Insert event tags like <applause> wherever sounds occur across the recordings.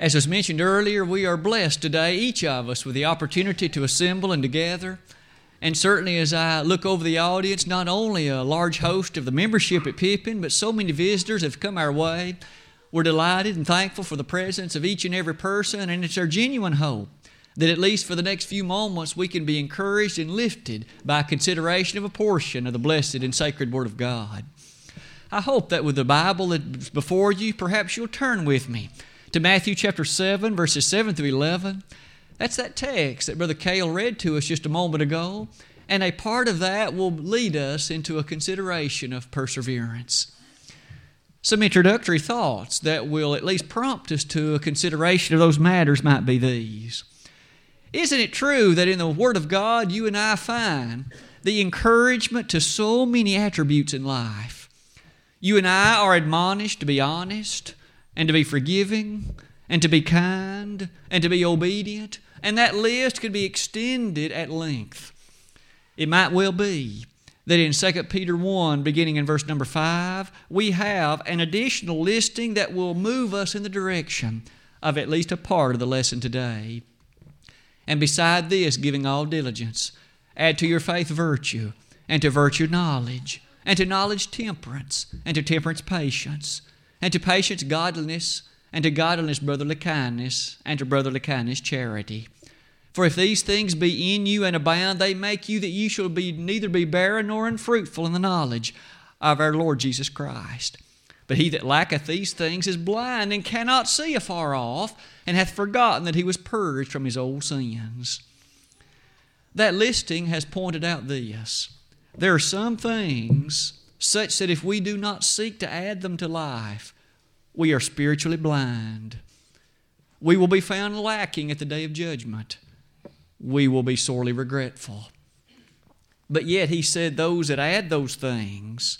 As was mentioned earlier, we are blessed today, each of us, with the opportunity to assemble and to gather. And certainly, as I look over the audience, not only a large host of the membership at Pippin, but so many visitors have come our way. We're delighted and thankful for the presence of each and every person, and it's our genuine hope that at least for the next few moments we can be encouraged and lifted by consideration of a portion of the blessed and sacred Word of God. I hope that with the Bible that's before you, perhaps you'll turn with me to Matthew chapter 7, verses 7 through 11. That's that text that Brother Cale read to us just a moment ago. And a part of that will lead us into a consideration of perseverance. Some introductory thoughts that will at least prompt us to a consideration of those matters might be these. Isn't it true that in the Word of God you and I find the encouragement to so many attributes in life? You and I are admonished to be honest, and to be forgiving and to be kind and to be obedient. And that list could be extended at length. It might well be that in 2 Peter 1, beginning in verse number 5, we have an additional listing that will move us in the direction of at least a part of the lesson today. And beside this, giving all diligence, add to your faith virtue, and to virtue knowledge, and to knowledge temperance, and to temperance patience and to patience godliness, and to godliness brotherly kindness, and to brotherly kindness charity. For if these things be in you and abound, they make you that you shall be neither be barren nor unfruitful in the knowledge of our Lord Jesus Christ. But he that lacketh these things is blind and cannot see afar off, and hath forgotten that he was purged from his old sins. That listing has pointed out this. There are some things such that if we do not seek to add them to life, we are spiritually blind. We will be found lacking at the day of judgment. We will be sorely regretful. But yet, he said, those that add those things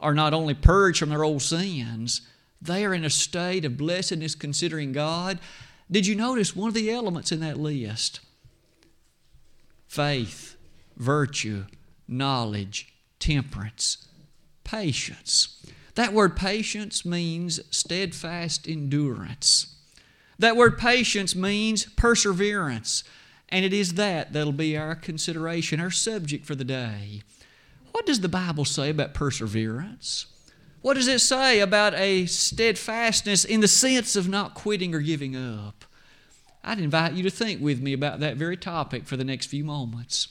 are not only purged from their old sins, they are in a state of blessedness considering God. Did you notice one of the elements in that list? Faith, virtue, knowledge, temperance patience. That word patience means steadfast endurance. That word patience means perseverance. And it is that that'll be our consideration, our subject for the day. What does the Bible say about perseverance? What does it say about a steadfastness in the sense of not quitting or giving up? I'd invite you to think with me about that very topic for the next few moments.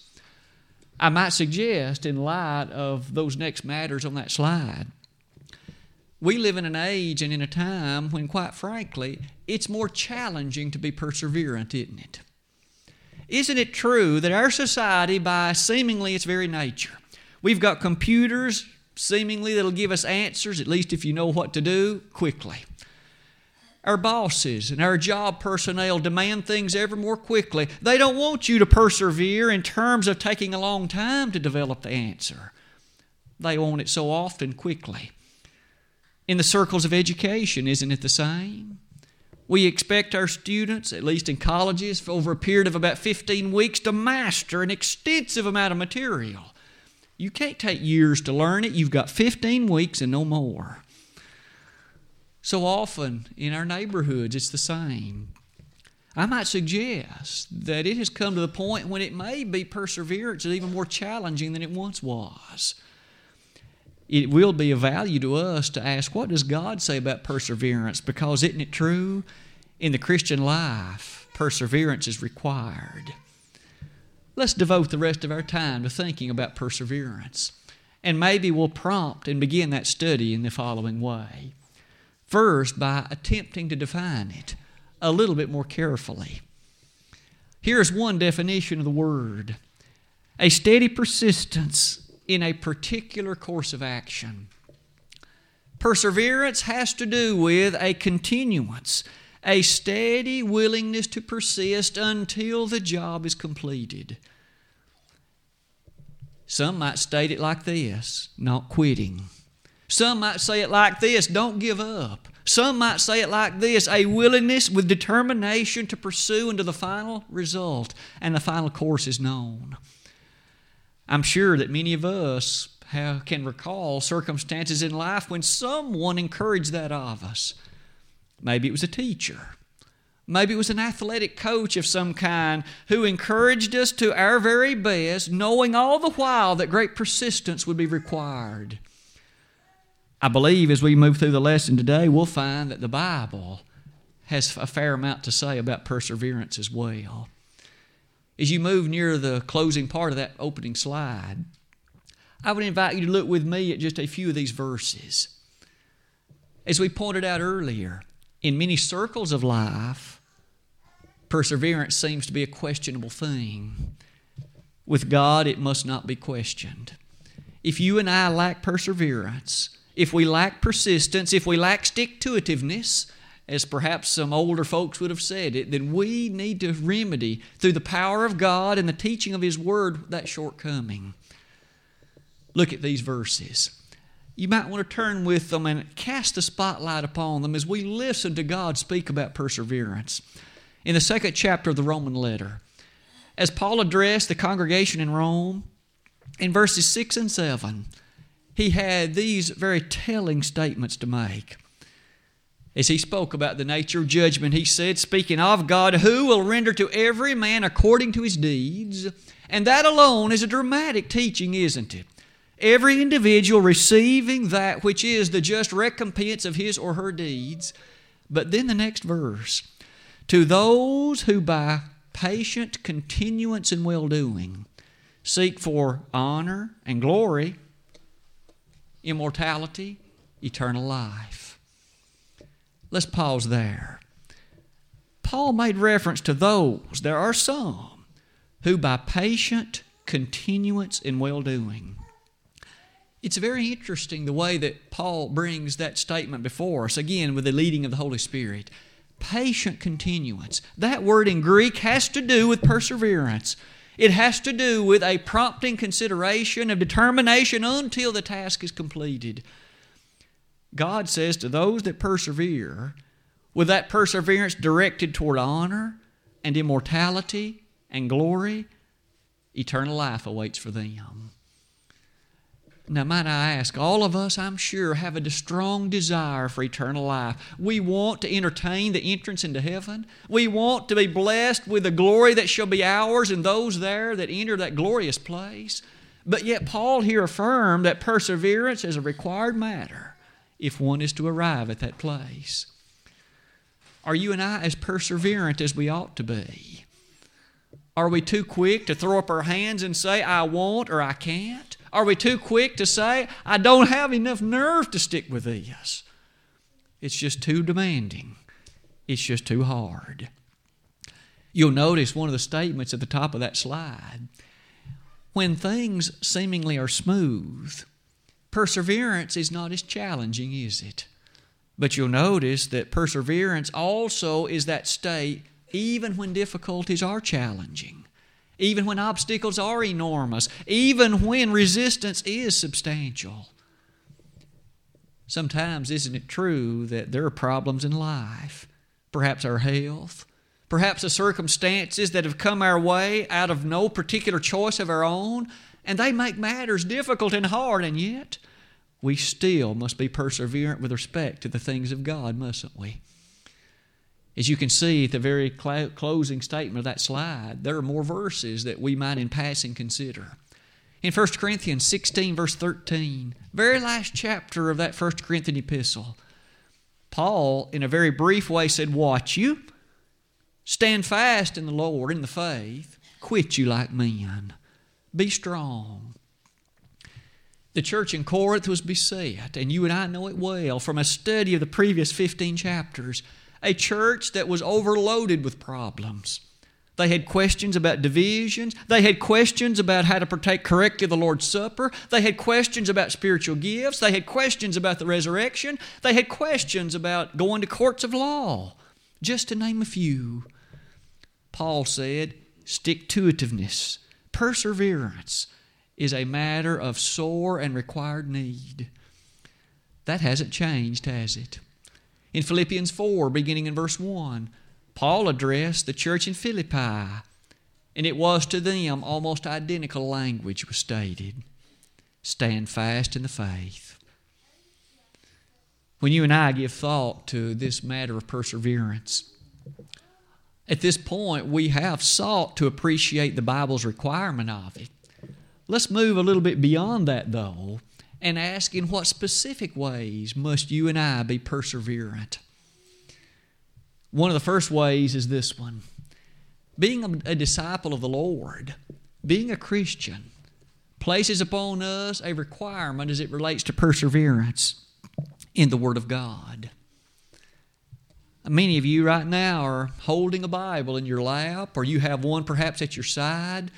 I might suggest, in light of those next matters on that slide, we live in an age and in a time when, quite frankly, it's more challenging to be perseverant, isn't it? Isn't it true that our society, by seemingly its very nature, we've got computers seemingly that'll give us answers, at least if you know what to do, quickly. Our bosses and our job personnel demand things ever more quickly. They don't want you to persevere in terms of taking a long time to develop the answer. They want it so often quickly. In the circles of education, isn't it the same? We expect our students, at least in colleges, over a period of about 15 weeks to master an extensive amount of material. You can't take years to learn it, you've got 15 weeks and no more. So often in our neighborhoods, it's the same. I might suggest that it has come to the point when it may be perseverance is even more challenging than it once was. It will be of value to us to ask, what does God say about perseverance? Because isn't it true? In the Christian life, perseverance is required. Let's devote the rest of our time to thinking about perseverance. And maybe we'll prompt and begin that study in the following way. First, by attempting to define it a little bit more carefully. Here's one definition of the word a steady persistence in a particular course of action. Perseverance has to do with a continuance, a steady willingness to persist until the job is completed. Some might state it like this not quitting. Some might say it like this don't give up. Some might say it like this a willingness with determination to pursue until the final result and the final course is known. I'm sure that many of us have, can recall circumstances in life when someone encouraged that of us. Maybe it was a teacher, Maybe it was an athletic coach of some kind who encouraged us to our very best, knowing all the while that great persistence would be required. I believe as we move through the lesson today, we'll find that the Bible has a fair amount to say about perseverance as well. As you move near the closing part of that opening slide, I would invite you to look with me at just a few of these verses. As we pointed out earlier, in many circles of life, perseverance seems to be a questionable thing. With God, it must not be questioned. If you and I lack perseverance, if we lack persistence, if we lack stick to itiveness, as perhaps some older folks would have said it, then we need to remedy through the power of God and the teaching of His Word that shortcoming. Look at these verses. You might want to turn with them and cast the spotlight upon them as we listen to God speak about perseverance. In the second chapter of the Roman letter, as Paul addressed the congregation in Rome, in verses 6 and 7, he had these very telling statements to make. As he spoke about the nature of judgment, he said, speaking of God, who will render to every man according to his deeds. And that alone is a dramatic teaching, isn't it? Every individual receiving that which is the just recompense of his or her deeds. But then the next verse to those who by patient continuance in well doing seek for honor and glory immortality, eternal life. Let's pause there. Paul made reference to those. There are some who, by patient continuance in well doing, it's very interesting the way that Paul brings that statement before us, again, with the leading of the Holy Spirit. Patient continuance. That word in Greek has to do with perseverance. It has to do with a prompting consideration of determination until the task is completed. God says to those that persevere, with that perseverance directed toward honor and immortality and glory, eternal life awaits for them. Now, might I ask, all of us, I'm sure, have a strong desire for eternal life. We want to entertain the entrance into heaven. We want to be blessed with the glory that shall be ours and those there that enter that glorious place. But yet, Paul here affirmed that perseverance is a required matter if one is to arrive at that place. Are you and I as perseverant as we ought to be? Are we too quick to throw up our hands and say, I won't or I can't? Are we too quick to say, I don't have enough nerve to stick with this? It's just too demanding. It's just too hard. You'll notice one of the statements at the top of that slide. When things seemingly are smooth, perseverance is not as challenging, is it? But you'll notice that perseverance also is that state even when difficulties are challenging even when obstacles are enormous, even when resistance is substantial. Sometimes, isn't it true that there are problems in life? Perhaps our health, perhaps the circumstances that have come our way out of no particular choice of our own, and they make matters difficult and hard, and yet we still must be perseverant with respect to the things of God, mustn't we? As you can see at the very cl- closing statement of that slide, there are more verses that we might in passing consider. In 1 Corinthians 16, verse 13, very last chapter of that 1 Corinthian epistle, Paul, in a very brief way, said, Watch you, stand fast in the Lord, in the faith, quit you like men, be strong. The church in Corinth was beset, and you and I know it well from a study of the previous 15 chapters a church that was overloaded with problems. They had questions about divisions. They had questions about how to partake correctly of the Lord's Supper. They had questions about spiritual gifts. They had questions about the resurrection. They had questions about going to courts of law, just to name a few. Paul said, stick to itiveness, perseverance is a matter of sore and required need. That hasn't changed, has it? In Philippians 4, beginning in verse 1, Paul addressed the church in Philippi, and it was to them almost identical language was stated stand fast in the faith. When you and I give thought to this matter of perseverance, At this point, we have sought to appreciate the Bible's requirement of it. Let's move a little bit beyond that, though, and ask in what specific ways must you and I be perseverant? One of the first ways is this one being a, disciple of the Lord, being a Christian, places upon us a requirement as it relates to perseverance in the Word of God. Many of you right now are holding a Bible in your lap, or you have one perhaps at your side.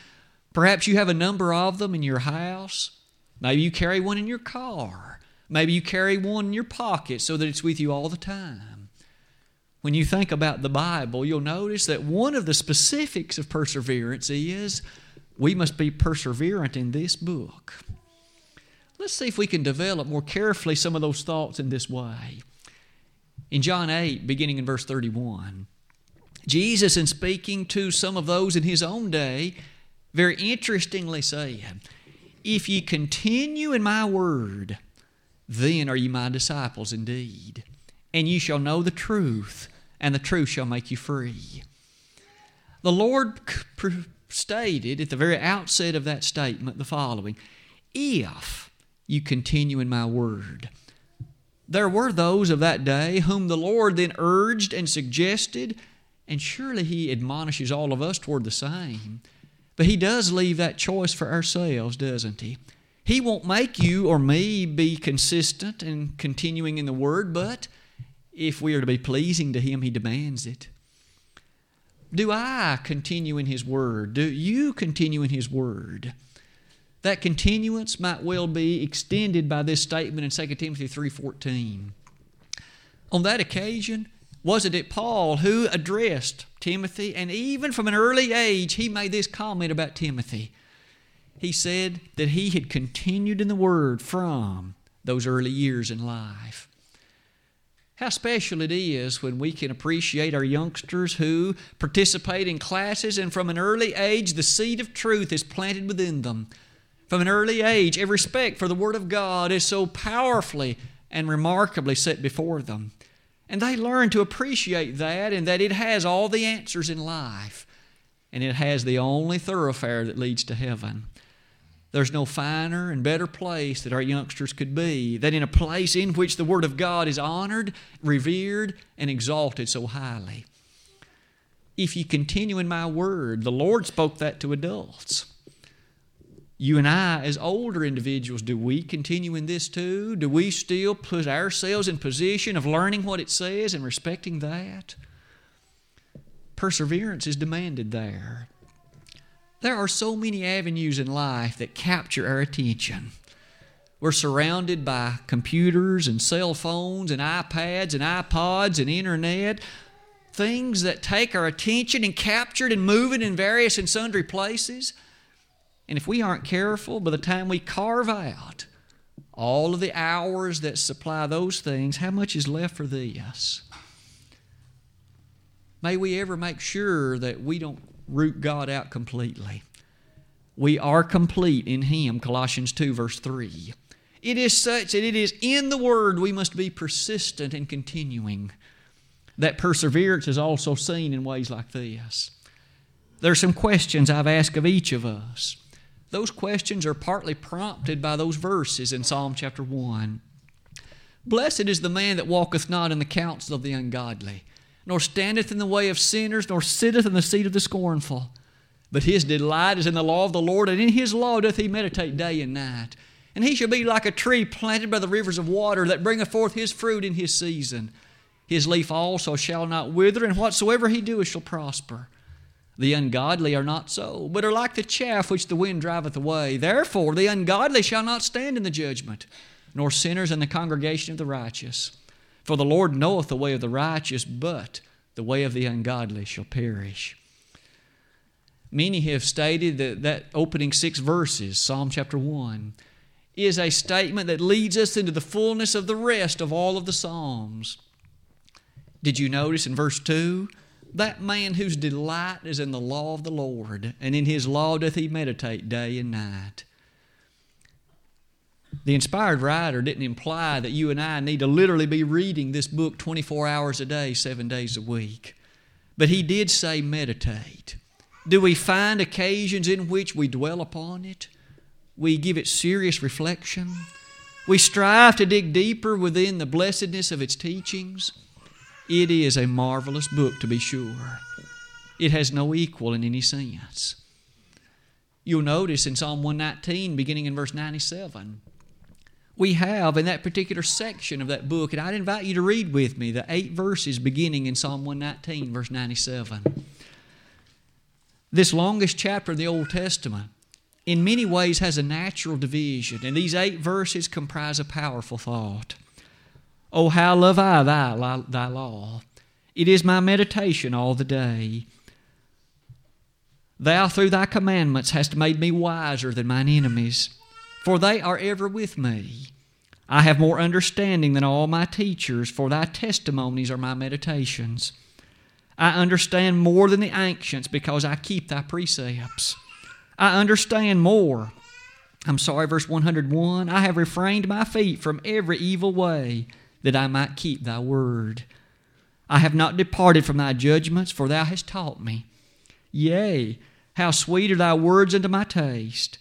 Perhaps you have a number of them in your house. Maybe you carry one in your car. Maybe you carry one in your pocket so that it's with you all the time. When you think about the Bible, you'll notice that one of the specifics of perseverance is we must be perseverant in this book. Let's see if we can develop more carefully some of those thoughts in this way. In John 8, beginning in verse 31, Jesus, in speaking to some of those in his own day, very interestingly said, If ye continue in my word, then are ye my disciples indeed, and ye shall know the truth, and the truth shall make you free. The Lord stated at the very outset of that statement the following If you continue in my word. There were those of that day whom the Lord then urged and suggested, and surely He admonishes all of us toward the same. But He does leave that choice for ourselves, doesn't He? He won't make you or me be consistent and continuing in the Word, but if we are to be pleasing to Him, He demands it. Do I continue in His Word? Do you continue in His Word? That continuance might well be extended by this statement in 2 Timothy 3:14. On that occasion, was it Paul who addressed Timothy and even from an early age he made this comment about Timothy. He said that he had continued in the word from those early years in life. How special it is when we can appreciate our youngsters who participate in classes and from an early age the seed of truth is planted within them. From an early age, a respect for the Word of God is so powerfully and remarkably set before them. And they learn to appreciate that and that it has all the answers in life and it has the only thoroughfare that leads to heaven. There's no finer and better place that our youngsters could be than in a place in which the Word of God is honored, revered, and exalted so highly. If you continue in my Word, the Lord spoke that to adults. You and I, as older individuals, do we continue in this too? Do we still put ourselves in position of learning what it says and respecting that? Perseverance is demanded there. There are so many avenues in life that capture our attention. We're surrounded by computers and cell phones and iPads and iPods and internet, things that take our attention and capture it and move it in various and sundry places. And if we aren't careful, by the time we carve out all of the hours that supply those things, how much is left for this? May we ever make sure that we don't root God out completely. We are complete in Him, Colossians 2, verse 3. It is such that it is in the Word we must be persistent and continuing. That perseverance is also seen in ways like this. There are some questions I've asked of each of us. Those questions are partly prompted by those verses in Psalm chapter 1. Blessed is the man that walketh not in the counsel of the ungodly nor standeth in the way of sinners, nor sitteth in the seat of the scornful. But his delight is in the law of the Lord, and in his law doth he meditate day and night. And he shall be like a tree planted by the rivers of water that bringeth forth his fruit in his season. His leaf also shall not wither, and whatsoever he doeth shall prosper. The ungodly are not so, but are like the chaff which the wind driveth away. Therefore, the ungodly shall not stand in the judgment, nor sinners in the congregation of the righteous. For the Lord knoweth the way of the righteous, but the way of the ungodly shall perish. Many have stated that that opening six verses, Psalm chapter 1, is a statement that leads us into the fullness of the rest of all of the Psalms. Did you notice in verse 2? That man whose delight is in the law of the Lord, and in his law doth he meditate day and night. The inspired writer didn't imply that you and I need to literally be reading this book 24 hours a day, seven days a week. But he did say meditate. Do we find occasions in which we dwell upon it? We give it serious reflection? We strive to dig deeper within the blessedness of its teachings? It is a marvelous book, to be sure. It has no equal in any sense. You'll notice in Psalm 119, beginning in verse 97, we have in that particular section of that book, and I'd invite you to read with me the eight verses beginning in Psalm 119, verse 97. This longest chapter of the Old Testament, in many ways, has a natural division, and these eight verses comprise a powerful thought. Oh, how love I thy, thy law! It is my meditation all the day. Thou through thy commandments hast made me wiser than mine enemies, for they are ever with me. I have more understanding than all my teachers, for thy testimonies are my meditations. I understand more than the ancients because I keep thy precepts. I understand more. I'm sorry, verse 101 I have refrained my feet from every evil way that I might keep thy word. I have not departed from thy judgments, for thou hast taught me. Yea, how sweet are thy words unto my taste,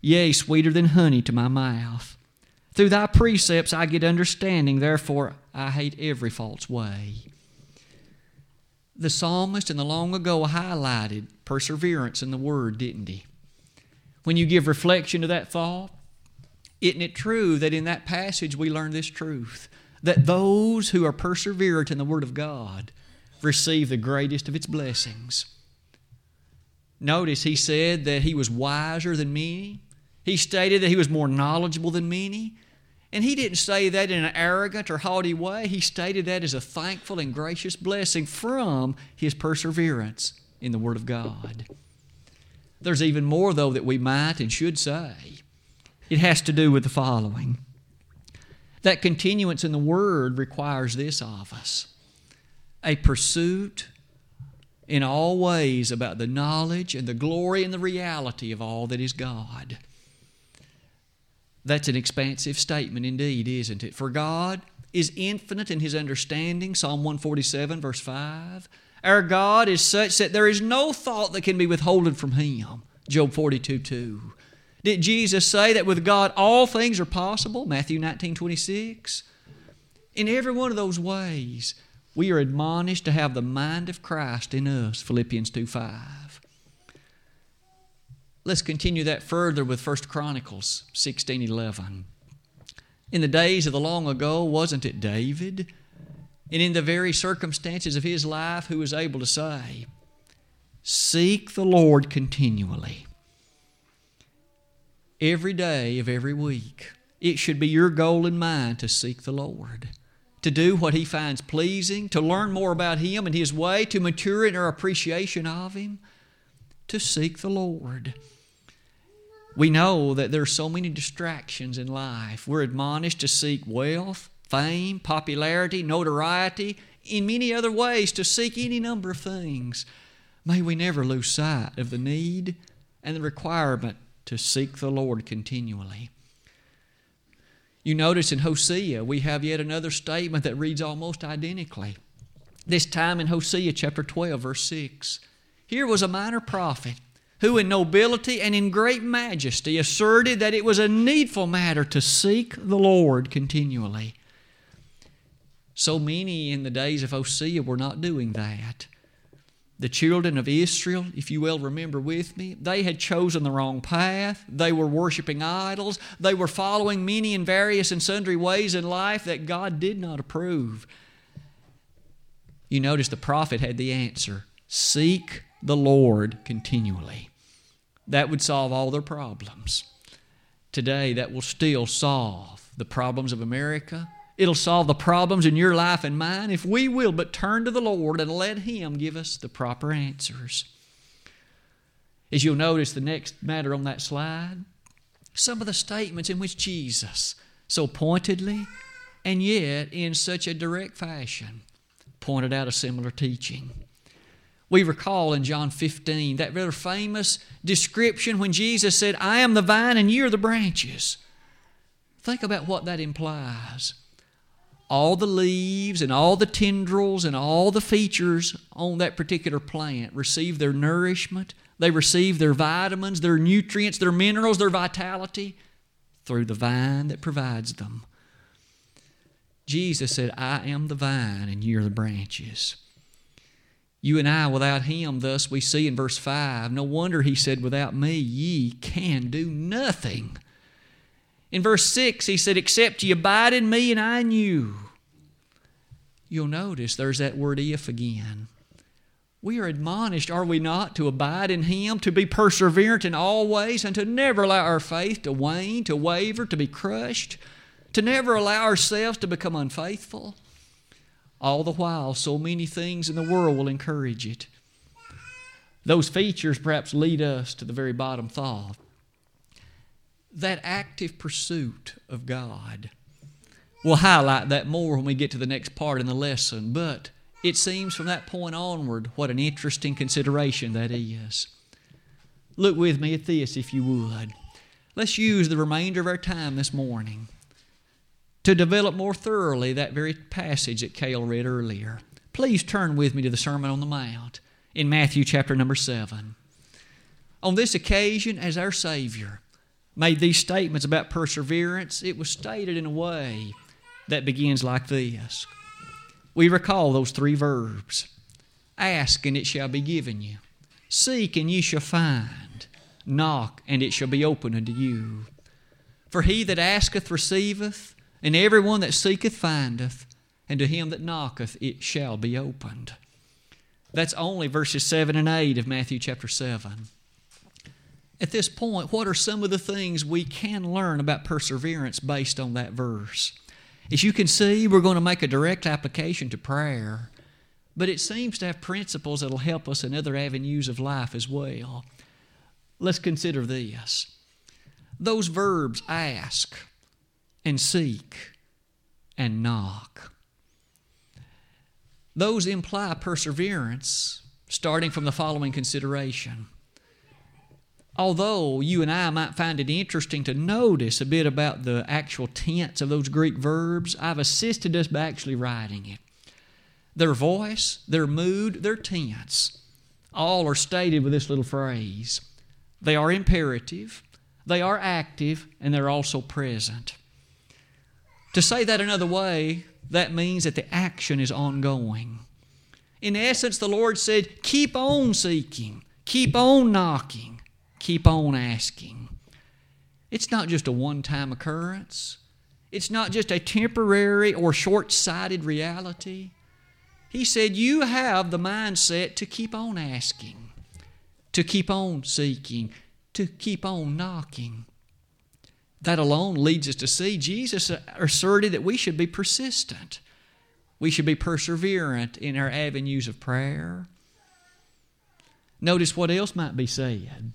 yea, sweeter than honey to my mouth. Through thy precepts I get understanding, therefore I hate every false way. The psalmist in the long ago highlighted perseverance in the word, didn't he? When you give reflection to that thought, isn't it true that in that passage we learn this truth? That those who are perseverant in the Word of God receive the greatest of its blessings. Notice he said that he was wiser than many. He stated that he was more knowledgeable than many. And he didn't say that in an arrogant or haughty way. He stated that as a thankful and gracious blessing from his perseverance in the Word of God. There's even more, though, that we might and should say. It has to do with the following that continuance in the Word requires this of us a pursuit in all ways about the knowledge and the glory and the reality of all that is God. That's an expansive statement indeed, isn't it? For God is infinite in His understanding, Psalm 147, verse 5. Our God is such that there is no thought that can be withholden from Him, Job 42, 2. Did Jesus say that with God all things are possible, Matthew 19, 26? In every one of those ways, we are admonished to have the mind of Christ in us, Philippians 2 5. Let's continue that further with 1 Chronicles 16 11. In the days of the long ago, wasn't it David? And in the very circumstances of his life, who was able to say, Seek the Lord continually. Every day of every week, it should be your goal and mine to seek the Lord to do what He finds pleasing, to learn more about Him and His way, to mature in our appreciation of Him, to seek the Lord. We know that there are so many distractions in life. We're admonished to seek wealth, fame, popularity, notoriety, in many other ways, to seek any number of things. May we never lose sight of the need and the requirement to seek the Lord continually. You notice in Hosea, we have yet another statement that reads almost identically. This time in Hosea chapter 12, verse 6. Here was a minor prophet who, in nobility and in great majesty, asserted that it was a needful matter to seek the Lord continually. So many in the days of Hosea were not doing that the children of Israel, if you will remember with me, they had chosen the wrong path. They were worshiping idols. They were following many and various and sundry ways in life that God did not approve. You notice the prophet had the answer seek the Lord continually. That would solve all their problems. Today, that will still solve the problems of America, It'll solve the problems in your life and mine if we will but turn to the Lord and let Him give us the proper answers. As you'll notice the next matter on that slide, some of the statements in which Jesus so pointedly and yet in such a direct fashion pointed out a similar teaching. We recall in John 15 that rather famous description when Jesus said, I am the vine and you are the branches. Think about what that implies all the leaves and all the tendrils and all the features on that particular plant receive their nourishment. They receive their vitamins, their nutrients, their minerals, their vitality through the vine that provides them. Jesus said, I am the vine and you're the branches. You and I, without him, thus we see in verse 5, no wonder he said, Without me ye can do nothing. In verse 6, he said, Except ye abide in me and I in you. You'll notice there's that word if again. We are admonished, are we not, to abide in Him, to be perseverant in all ways, and to never allow our faith to wane, to waver, to be crushed, to never allow ourselves to become unfaithful. All the while, so many things in the world will encourage it. Those features perhaps lead us to the very bottom thought that active pursuit of God. We'll highlight that more when we get to the next part in the lesson, but it seems from that point onward what an interesting consideration that is. Look with me at this, if you would. Let's use the remainder of our time this morning to develop more thoroughly that very passage that Cale read earlier. Please turn with me to the Sermon on the Mount in Matthew chapter number 7. On this occasion, as our Savior, made these statements about perseverance, it was stated in a way that begins like this. We recall those three verbs Ask, and it shall be given you. Seek, and ye shall find. Knock, and it shall be opened unto you. For he that asketh receiveth, and every one that seeketh findeth, and to him that knocketh it shall be opened. That's only verses 7 and 8 of Matthew chapter 7 at this point, what are some of the things we can learn about perseverance based on that verse? As you can see, we're going to make a direct application to prayer, but it seems to have principles that will help us in other avenues of life as well. Let's consider this. Those verbs ask and seek and knock. Those imply perseverance, starting from the following consideration although you and I might find it interesting to notice a bit about the actual tense of those Greek verbs, I've assisted us by actually writing it. Their voice, their mood, their tense, all are stated with this little phrase. They are imperative, they are active, and they're also present. To say that another way, that means that the action is ongoing. In essence, the Lord said, Keep on seeking, keep on knocking keep on asking. It's not just a one time occurrence, it's not just a temporary or short sighted reality. He said, You have the mindset to keep on asking, to keep on seeking, to keep on knocking. That alone leads us to see Jesus asserted that we should be persistent. We should be perseverant in our avenues of prayer. Notice what else might be said.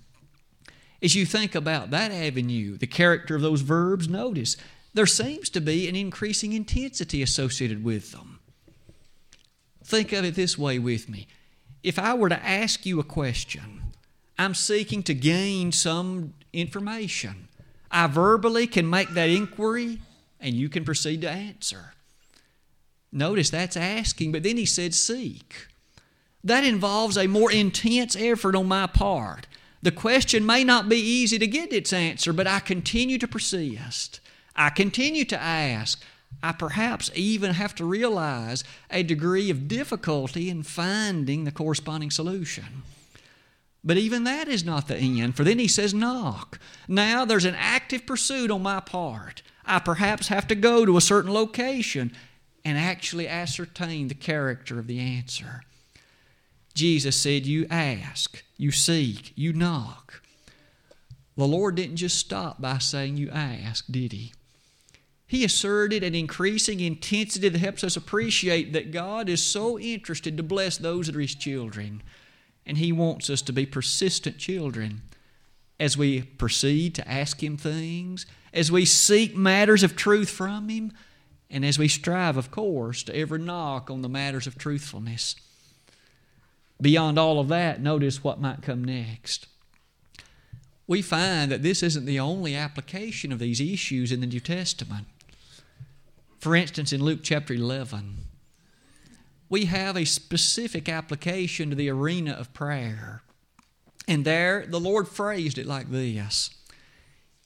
As you think about that avenue, the character of those verbs, notice there seems to be an increasing intensity associated with them. Think of it this way with me. If I were to ask you a question, I'm seeking to gain some information. I verbally can make that inquiry and you can proceed to answer. Notice that's asking, but then he said seek. That involves a more intense effort on my part. The question may not be easy to get its answer, but I continue to persist. I continue to ask. I perhaps even have to realize a degree of difficulty in finding the corresponding solution. But even that is not the end, for then he says, knock. Now there's an active pursuit on my part. I perhaps have to go to a certain location and actually ascertain the character of the answer. Jesus said, You ask, you seek, you knock. The Lord didn't just stop by saying you ask, did He? He asserted an increasing intensity that helps us appreciate that God is so interested to bless those that are His children. And He wants us to be persistent children as we proceed to ask Him things, as we seek matters of truth from Him, and as we strive, of course, to ever knock on the matters of truthfulness. Beyond all of that, notice what might come next. We find that this isn't the only application of these issues in the New Testament. For instance, in Luke chapter 11, we have a specific application to the arena of prayer. And there, the Lord phrased it like this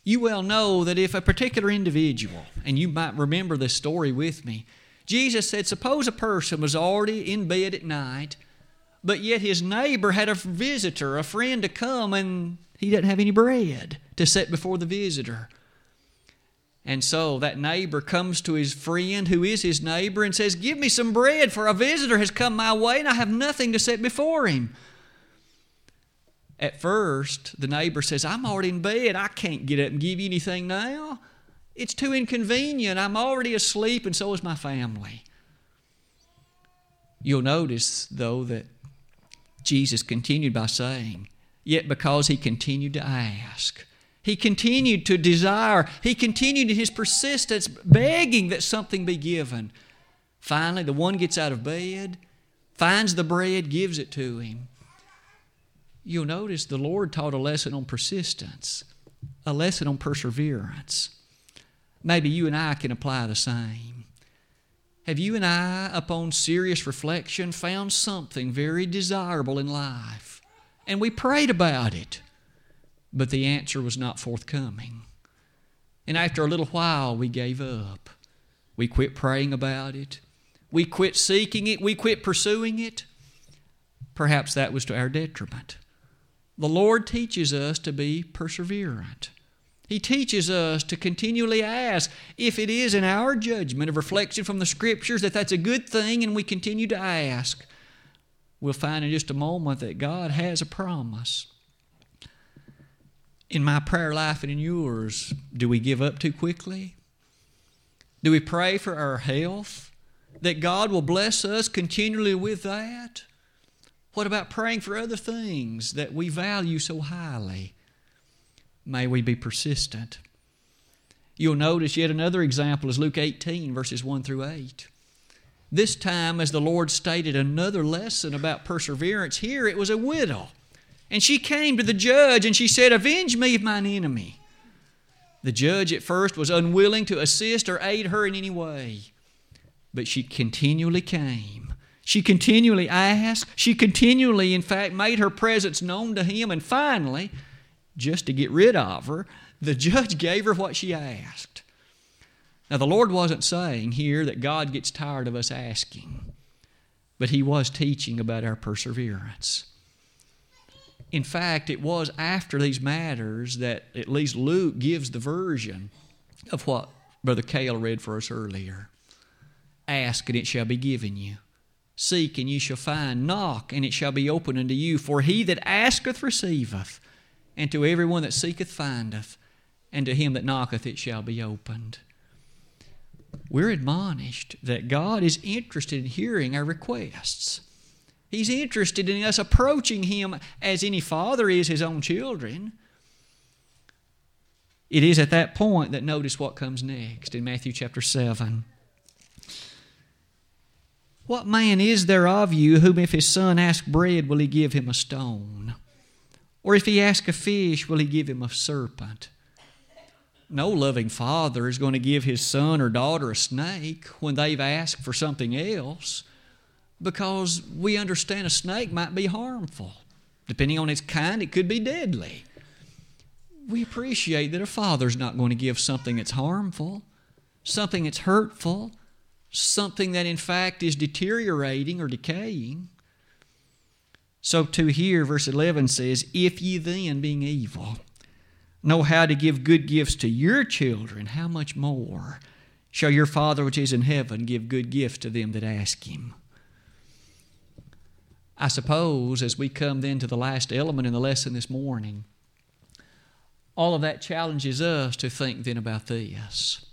You well know that if a particular individual, and you might remember this story with me, Jesus said, Suppose a person was already in bed at night, but yet his neighbor had a visitor, a friend to come, and he doesn't have any bread to set before the visitor. And so that neighbor comes to his friend, who is his neighbor, and says, Give me some bread, for a visitor has come my way, and I have nothing to set before him. At first, the neighbor says, I'm already in bed. I can't get up and give you anything now. It's too inconvenient. I'm already asleep, and so is my family. You'll notice, though, that Jesus continued by saying, Yet because he continued to ask, he continued to desire, he continued in his persistence, begging that something be given. Finally, the one gets out of bed, finds the bread, gives it to him you'll notice the Lord taught a lesson on persistence, a lesson on perseverance. Maybe you and I can apply the same. Have you and I, upon serious reflection, found something very desirable in life? And we prayed about it, but the answer was not forthcoming. And after a little while, we gave up. We quit praying about it. We quit seeking it. We quit pursuing it. Perhaps that was to our detriment. The Lord teaches us to be perseverant. He teaches us to continually ask if it is in our judgment of reflection from the Scriptures that that's a good thing and we continue to ask. We'll find in just a moment that God has a promise. In my prayer life and in yours, do we give up too quickly? Do we pray for our health? That God will bless us continually with that? What about praying for other things that we value so highly? May we be persistent. You'll notice yet another example is Luke 18, verses 1 through 8. This time, as the Lord stated another lesson about perseverance, here it was a widow. And she came to the judge and she said, Avenge me of mine enemy. The judge at first was unwilling to assist or aid her in any way, but she continually came she continually asked. She continually, in fact, made her presence known to him. And finally, just to get rid of her, the judge <laughs> gave her what she asked. Now, the Lord wasn't saying here that God gets tired of us asking, but He was teaching about our perseverance. In fact, it was after these matters that at least Luke gives the version of what Brother Cale read for us earlier. Ask and it shall be given you. Seek and ye shall find. Knock and it shall be opened unto you. For he that asketh receiveth, and to every one that seeketh findeth, and to him that knocketh it shall be opened. We're admonished that God is interested in hearing our requests. He's interested in us approaching Him as any father is his own children. It is at that point that notice what comes next in Matthew chapter 7. What man is there of you whom if his son ask bread, will he give him a stone? Or if he ask a fish, will he give him a serpent? No loving father is going to give his son or daughter a snake when they've asked for something else because we understand a snake might be harmful. Depending on its kind, it could be deadly. We appreciate that a father's not going to give something that's harmful, something that's hurtful, something that in fact is deteriorating or decaying. So to here, verse 11 says, If ye then, being evil, know how to give good gifts to your children, how much more shall your Father which is in heaven give good gifts to them that ask him? I suppose as we come then to the last element in the lesson this morning, all of that challenges us to think then about this.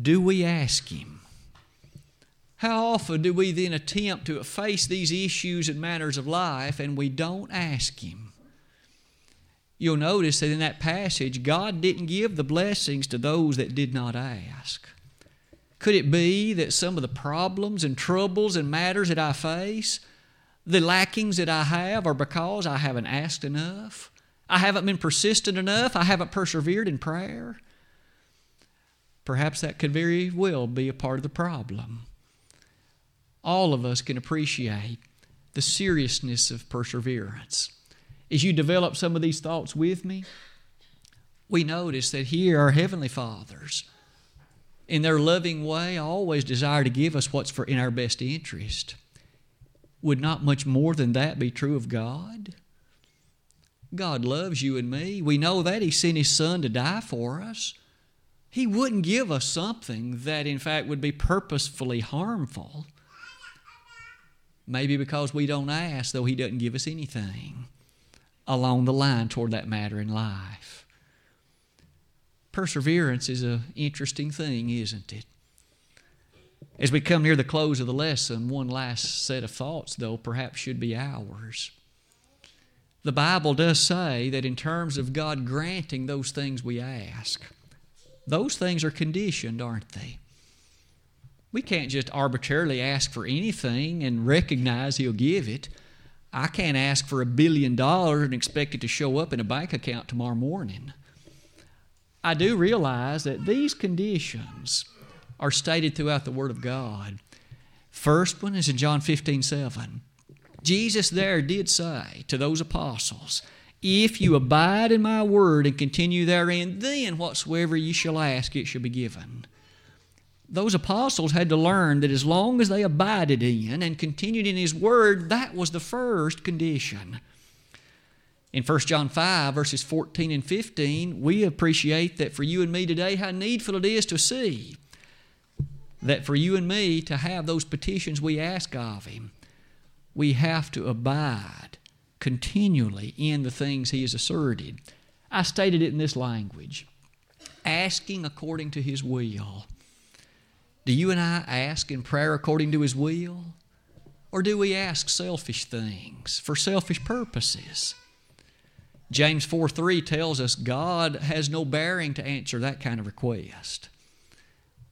Do we ask Him? How often do we then attempt to face these issues and matters of life and we don't ask Him? You'll notice that in that passage, God didn't give the blessings to those that did not ask. Could it be that some of the problems and troubles and matters that I face, the lackings that I have, are because I haven't asked enough? I haven't been persistent enough? I haven't persevered in prayer? perhaps that could very well be a part of the problem. All of us can appreciate the seriousness of perseverance. As you develop some of these thoughts with me, we notice that here our Heavenly Fathers, in their loving way, always desire to give us what's for in our best interest. Would not much more than that be true of God? God loves you and me. We know that. He sent His Son to die for us. He wouldn't give us something that, in fact, would be purposefully harmful. Maybe because we don't ask, though He doesn't give us anything along the line toward that matter in life. Perseverance is an interesting thing, isn't it? As we come near the close of the lesson, one last set of thoughts, though, perhaps should be ours. The Bible does say that in terms of God granting those things we ask, those things are conditioned, aren't they? We can't just arbitrarily ask for anything and recognize He'll give it. I can't ask for a billion dollars and expect it to show up in a bank account tomorrow morning. I do realize that these conditions are stated throughout the Word of God. First one is in John 15 7. Jesus there did say to those apostles, If you abide in my word and continue therein, then whatsoever ye shall ask, it shall be given. Those apostles had to learn that as long as they abided in and continued in his word, that was the first condition. In 1 John 5, verses 14 and 15, we appreciate that for you and me today, how needful it is to see that for you and me to have those petitions we ask of Him, we have to abide continually in the things He has asserted. I stated it in this language asking according to His will. Do you and I ask in prayer according to His will? Or do we ask selfish things for selfish purposes? James 4 3 tells us God has no bearing to answer that kind of request.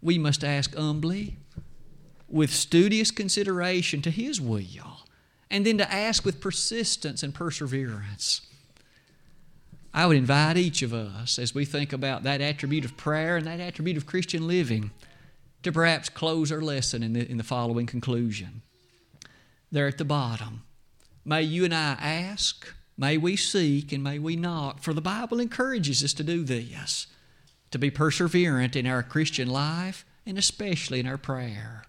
We must ask humbly, with studious consideration to His will, and then to ask with persistence and perseverance. I would invite each of us, as we think about that attribute of prayer and that attribute of Christian living, to perhaps close our lesson in the, in the following conclusion. There at the bottom, may you and I ask May we seek and may we knock, for the Bible encourages us to do this, to be perseverant in our Christian life and especially in our prayer.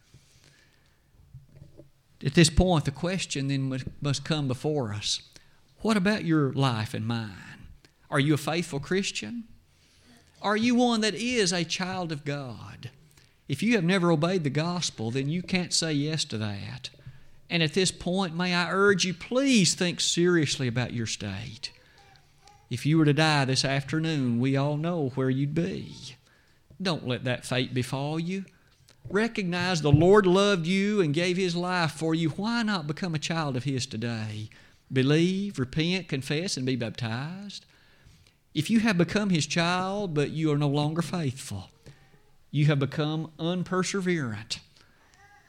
At this point, the question then must come before us What about your life and mine? Are you a faithful Christian? Are you one that is a child of God? If you have never obeyed the gospel, then you can't say yes to that. And at this point, may I urge you, please think seriously about your state. If you were to die this afternoon, we all know where you'd be. Don't let that fate befall you. Recognize the Lord loved you and gave His life for you. Why not become a child of His today? Believe, repent, confess, and be baptized. If you have become His child, but you are no longer faithful, you have become unperseverant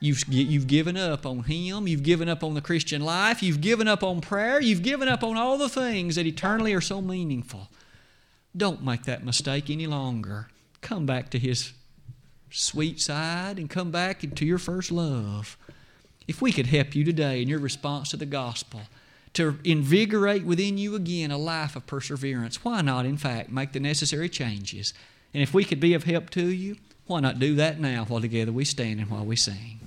You've, you've given up on Him. You've given up on the Christian life. You've given up on prayer. You've given up on all the things that eternally are so meaningful. Don't make that mistake any longer. Come back to His sweet side and come back to your first love. If we could help you today in your response to the gospel to invigorate within you again a life of perseverance, why not, in fact, make the necessary changes? And if we could be of help to you, why not do that now while together we stand and while we sing?